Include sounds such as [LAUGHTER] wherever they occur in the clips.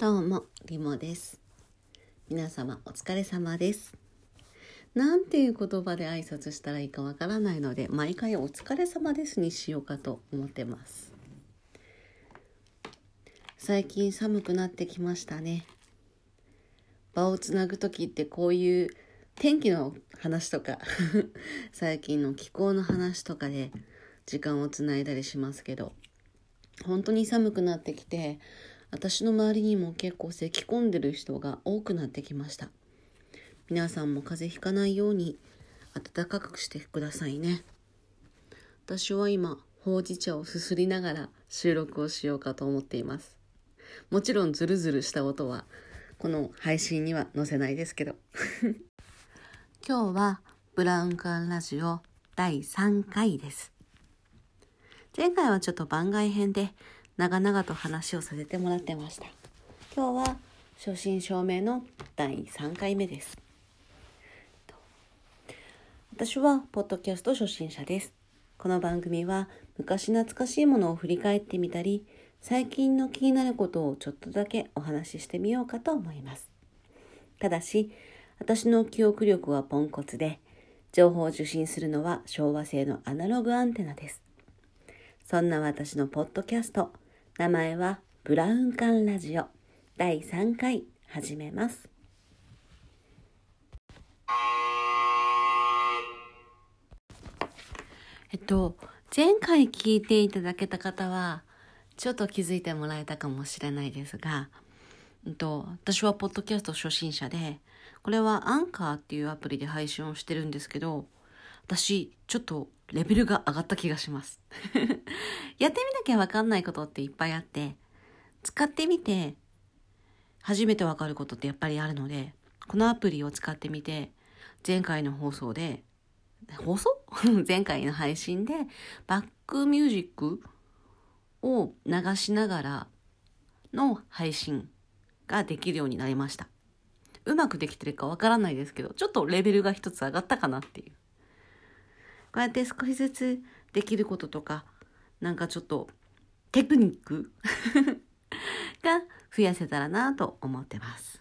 どうも、リモです。皆様、お疲れ様です。なんていう言葉で挨拶したらいいかわからないので、毎回お疲れ様ですにしようかと思ってます。最近寒くなってきましたね。場をつなぐ時ってこういう天気の話とか [LAUGHS] 最近の気候の話とかで時間をつないだりしますけど本当に寒くなってきて私の周りにも結構咳き込んでる人が多くなってきました。皆さんも風邪ひかないように暖かくしてくださいね。私は今ほうじ茶をすすりながら収録をしようかと思っています。もちろんズルズルした音はこの配信には載せないですけど。[LAUGHS] 今日はブラウン管ラジオ第3回です。前回はちょっと番外編で長々と話をさせてもらってました。今日は初心証明の第3回目です。私はポッドキャスト初心者です。この番組は昔懐かしいものを振り返ってみたり最近の気になることをちょっとだけお話ししてみようかと思います。ただし私の記憶力はポンコツで情報を受信するのは昭和製のアナログアンテナです。そんな私のポッドキャスト、名前はブラウン管ラジオ第3回始めます。えっと、前回聞いていただけた方は、ちょっと気づいてもらえたかもしれないですが、えっと、私はポッドキャスト初心者で、これはアンカーっていうアプリで配信をしてるんですけど、私、ちょっとレベルが上がった気がします。[LAUGHS] やってみなきゃわかんないことっていっぱいあって、使ってみて、初めてわかることってやっぱりあるので、このアプリを使ってみて、前回の放送で、放送？[LAUGHS] 前回の配信で、バックミュージックを流しながらの配信ができるようになりました。うまくできてるかわからないですけど、ちょっとレベルが一つ上がったかなっていう。こうやって少しずつできることとか、なんかちょっとテクニック [LAUGHS] が増やせたらなと思ってます。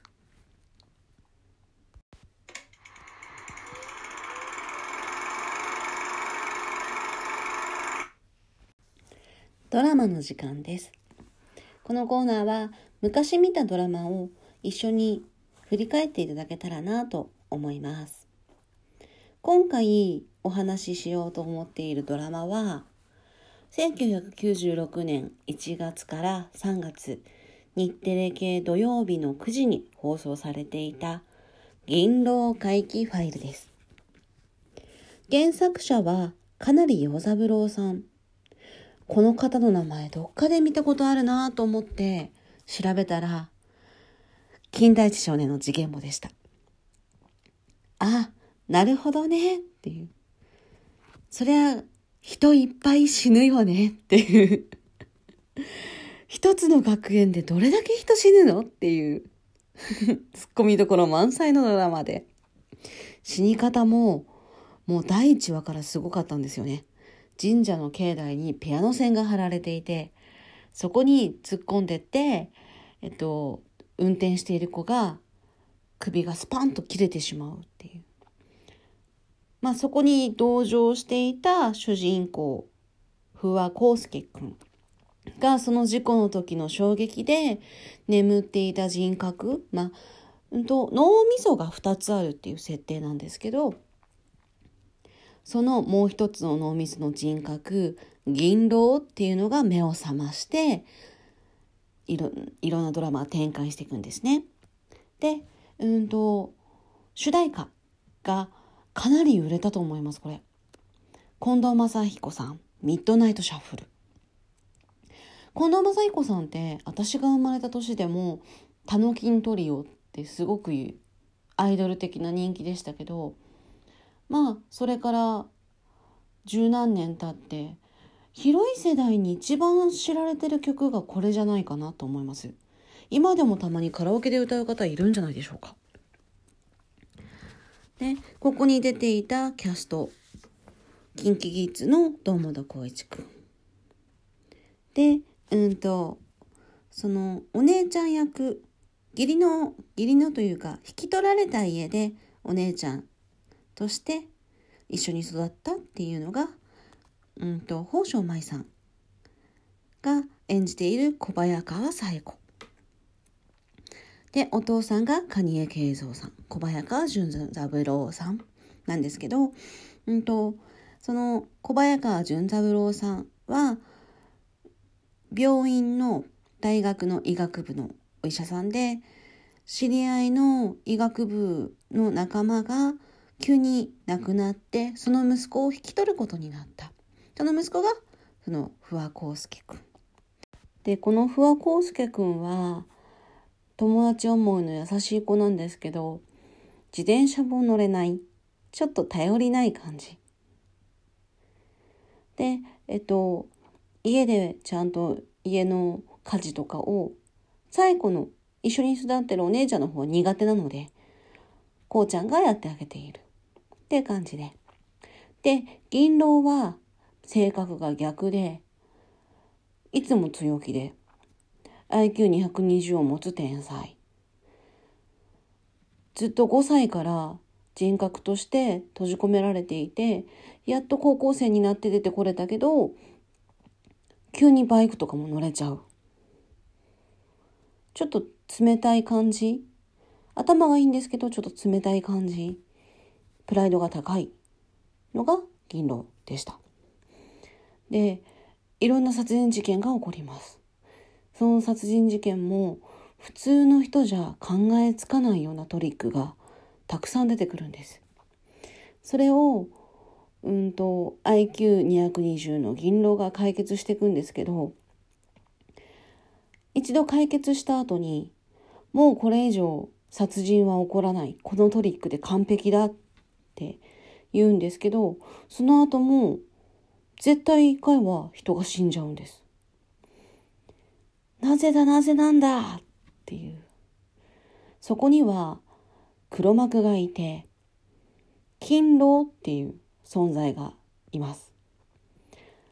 ドラマの時間です。このコーナーは昔見たドラマを一緒に振り返っていただけたらなと思います。今回お話ししようと思っているドラマは1996年1月から3月日テレ系土曜日の9時に放送されていた銀狼回帰ファイルです。原作者はかなり洋三郎さん。この方の名前どっかで見たことあるなと思って調べたら金田一少年の次元簿でした。あ、なるほどねっていう。そりゃ人いっぱい死ぬよねっていう。一つの学園でどれだけ人死ぬのっていう。ツッコミどころ満載のドラマで。死に方ももう第1話からすごかったんですよね。神社の境内にピアノ線が張られていて、そこに突っ込んでって、えっと、運転している子が首がスパンと切れてしまう。まあそこに同乗していた主人公、不破康介くんがその事故の時の衝撃で眠っていた人格、まあ、と脳みそが2つあるっていう設定なんですけど、そのもう一つの脳みその人格、銀狼っていうのが目を覚まして、いろいろんなドラマを展開していくんですね。で、うんと、主題歌がかなり売れたと思います、これ。近藤正彦さん、ミッドナイトシャッフル。近藤正彦さんって、私が生まれた年でも、タノキントリオってすごくアイドル的な人気でしたけど、まあ、それから十何年経って、広い世代に一番知られてる曲がこれじゃないかなと思います。今でもたまにカラオケで歌う方いるんじゃないでしょうか。で、ここに出ていたキャスト、キンキキッズの堂本光一くん。で、うんと、そのお姉ちゃん役義理の義理のというか引き取られた家でお姉ちゃんとして一緒に育ったっていうのが、うんと、宝生舞さんが演じている小早川紗恵子。で、お父さんが蟹江慶三さん、小早川純三郎さんなんですけど、うんと、その小早川純三郎さんは、病院の大学の医学部のお医者さんで、知り合いの医学部の仲間が急に亡くなってその息子を引き取ることになった。その息子がその不破康介くん。でこの不破康介くんは友達思いの優しい子なんですけど自転車も乗れない。ちょっと頼りない感じ。でえっと家でちゃんと家の家事とかを最後の一緒に育ってるお姉ちゃんの方は苦手なのでこうちゃんがやってあげている。って感じで。で、銀狼は性格が逆で、いつも強気で、IQ220 を持つ天才。ずっと5歳から人格として閉じ込められていて、やっと高校生になって出てこれたけど、急にバイクとかも乗れちゃう。ちょっと冷たい感じ頭がいいんですけど、ちょっと冷たい感じ。プライドが高いのが銀狼でした。で、いろんな殺人事件が起こります。その殺人事件も普通の人じゃ考えつかないようなトリックがたくさん出てくるんです。それを、うんと、IQ220 の銀狼が解決していくんですけど、一度解決した後に、もうこれ以上殺人は起こらない。このトリックで完璧だって言うんですけど、その後も絶対一回は人が死んじゃうんです。なぜだなぜなんだ？っていう。そこには黒幕がいて、勤労っていう存在がいます。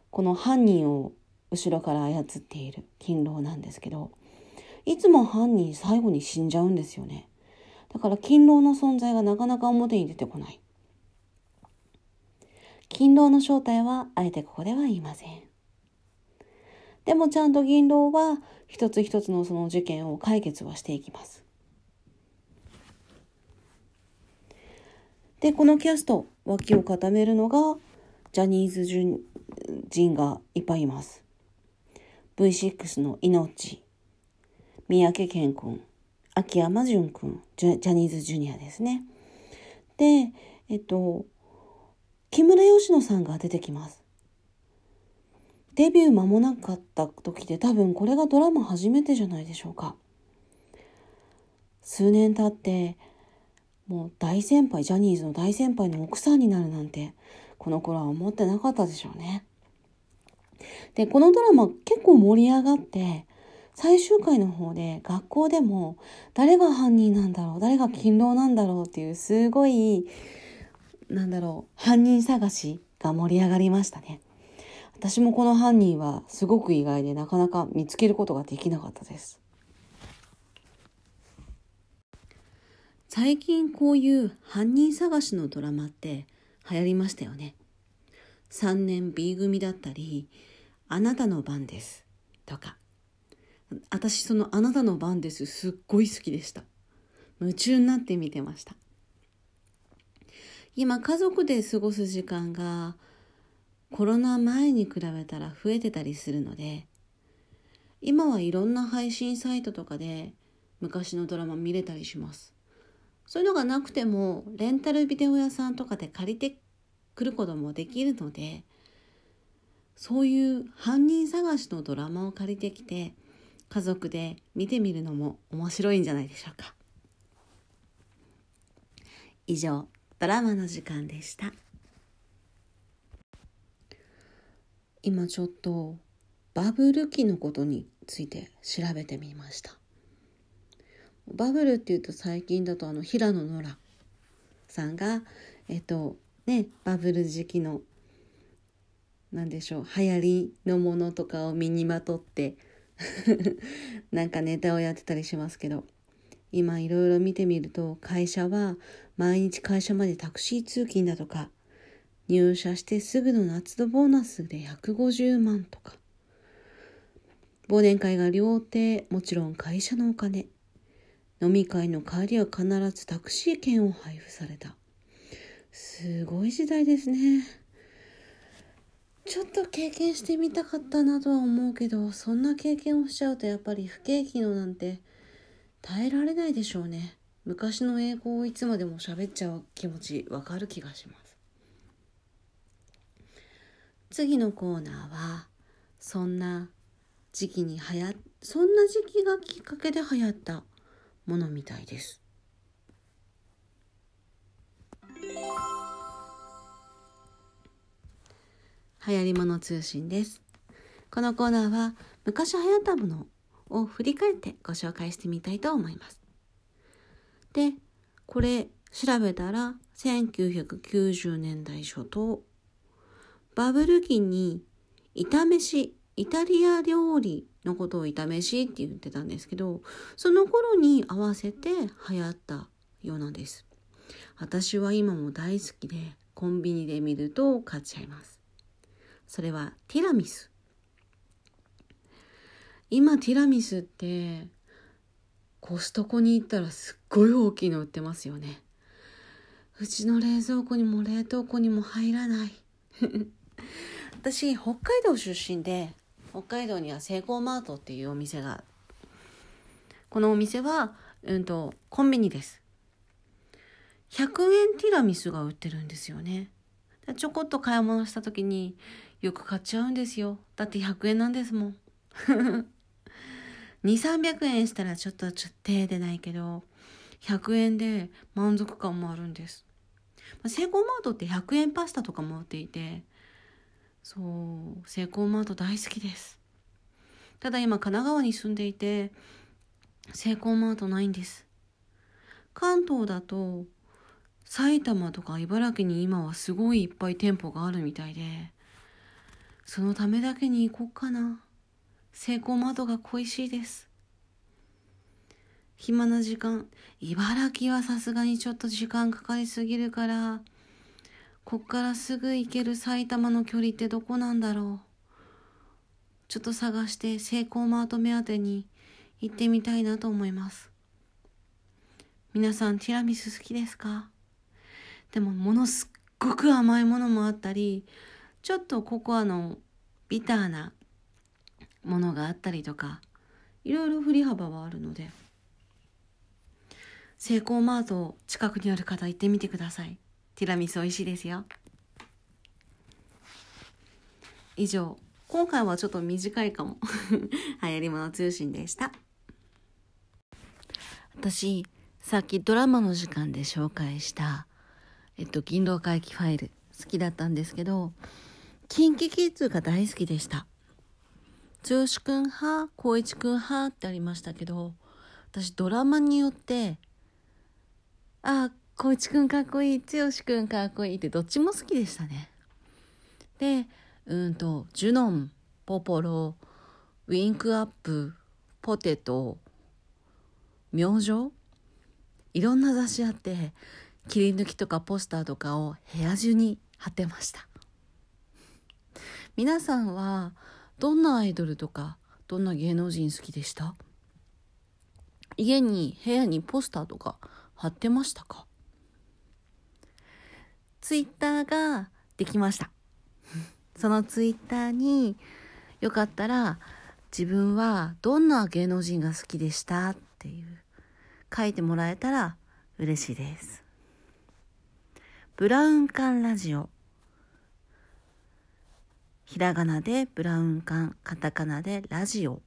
この犯人を後ろから操っている勤労なんですけど、いつも犯人最後に死んじゃうんですよね。だから勤労の存在がなかなか表に出てこない。勤労の正体はあえてここでは言いません。でもちゃんと銀狼は一つ一つのその事件を解決はしていきます。で、このキャスト、脇を固めるのが、ジャニーズ人がいっぱいいます。V6 の命、三宅健君、秋山淳君、ジャニーズジュニアですね。で、えっと、木村佳乃さんが出てきます。デビュー間もなかった時で多分これがドラマ初めてじゃないでしょうか。数年経ってもう大先輩、ジャニーズの大先輩の奥さんになるなんてこの頃は思ってなかったでしょうね。で、このドラマ結構盛り上がって最終回の方で学校でも誰が犯人なんだろう誰が勤労なんだろうっていうすごいなんだろう、犯人探しが盛り上がりましたね。私もこの犯人はすごく意外でなかなか見つけることができなかったです。最近こういう犯人探しのドラマって流行りましたよね。3年 B 組だったり、あなたの番ですとか。私そのあなたの番ですすっごい好きでした。夢中になって見てました。今家族で過ごす時間がコロナ前に比べたら増えてたりするので今はいろんな配信サイトとかで昔のドラマ見れたりします。そういうのがなくてもレンタルビデオ屋さんとかで借りてくることもできるのでそういう犯人探しのドラマを借りてきて家族で見てみるのも面白いんじゃないでしょうか。以上ドラマの時間でした。今ちょっとバブル期のことについて調べてみました。バブルっていうと最近だとあの平野ノラさんがえっとねバブル時期の何でしょう流行りのものとかを身にまとって [LAUGHS] なんかネタをやってたりしますけど今いろいろ見てみると会社は毎日会社までタクシー通勤だとか入社してすぐの夏のボーナスで150万とか。忘年会が料亭もちろん会社のお金。飲み会の帰りは必ずタクシー券を配布された。すごい時代ですね。ちょっと経験してみたかったなとは思うけどそんな経験をしちゃうとやっぱり不景気のなんて耐えられないでしょうね。昔の英語をいつまでも喋っちゃう気持ちわかる気がします。次のコーナーはそんな時期に流行そんな時期がきっかけで流行ったものみたいです流行り物通信ですこのコーナーは昔流行ったものを振り返ってご紹介してみたいと思います。で、これ調べたら1990年代初頭、バブル期に炒飯、イタリア料理のことを炒飯って言ってたんですけど、その頃に合わせて流行ったようなんです。私は今も大好きでコンビニで見ると買っちゃいます。それはティラミス。今ティラミスってコストコに行ったらすっごい大きいの売ってますよねうちの冷蔵庫にも冷凍庫にも入らない私北海道出身で北海道にはセイコーマートっていうお店がこのお店は、うんと、コンビニです。100円ティラミスが売ってるんですよね。ちょこっと買い物した時によく買っちゃうんですよ。だって100円なんですもん。[LAUGHS] 2300円したらちょっとちょっと手出ないけど100円で満足感もあるんです。セイコーマートって100円パスタとかも売っていてそうセイコーマート大好きです。ただ今神奈川に住んでいてセイコーマートないんです。関東だと埼玉とか茨城に今はすごいいっぱい店舗があるみたいでそのためだけに行こうかな。成功窓が恋しいです。暇な時間、茨城はさすがにちょっと時間かかりすぎるから、こっからすぐ行ける埼玉の距離ってどこなんだろう？ちょっと探して成功マート目当てに行ってみたいなと思います。皆さんティラミス好きですか？でもものすっごく甘いものもあったり、ちょっとココアのビターなものがあったりとかいろいろ振り幅はあるのでセイコーマート近くにある方行ってみてくださいティラミス美味しいですよ。以上今回はちょっと短いかも。[LAUGHS] 流行り物通信でした。私さっきドラマの時間で紹介したえっと銀狼回帰ファイル好きだったんですけど KinKiKids が大好きでした。剛くん派光一くん派ってありましたけど私ドラマによってあ光一くんかっこいい剛くんかっこいいってどっちも好きでしたね。でうんとジュノンポポロウィンクアップポテト明星いろんな雑誌あって切り抜きとかポスターとかを部屋中に貼ってました。皆さんはどんなアイドルとかどんな芸能人好きでした？家に部屋にポスターとか貼ってましたか？ツイッターができました。そのツイッターによかったら自分はどんな芸能人が好きでしたっていう書いてもらえたら嬉しいです。ブラウン管ラジオ。ひらがなでブラウン管、カタカナでラジオ。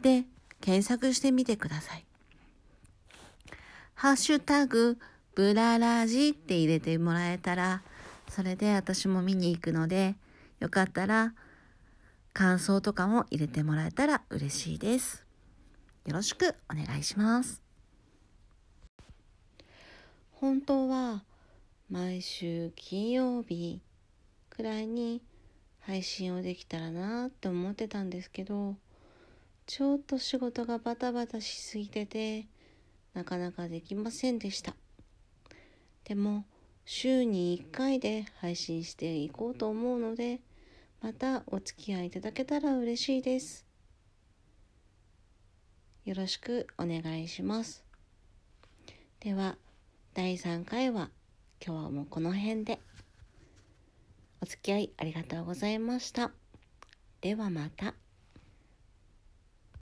で検索してみてください。ハッシュタグブララジって入れてもらえたら、それで私も見に行くので、よかったら感想とかも入れてもらえたら嬉しいです。よろしくお願いします。本当は毎週金曜日くらいに配信をできたらなって思ってたんですけどちょっと仕事がバタバタしすぎててなかなかできませんでしたでも週に1回で配信していこうと思うのでまたお付き合いいただけたら嬉しいです。よろしくお願いします。では第3回は今日はもうこの辺で。お付き合いありがとうございました。ではまた。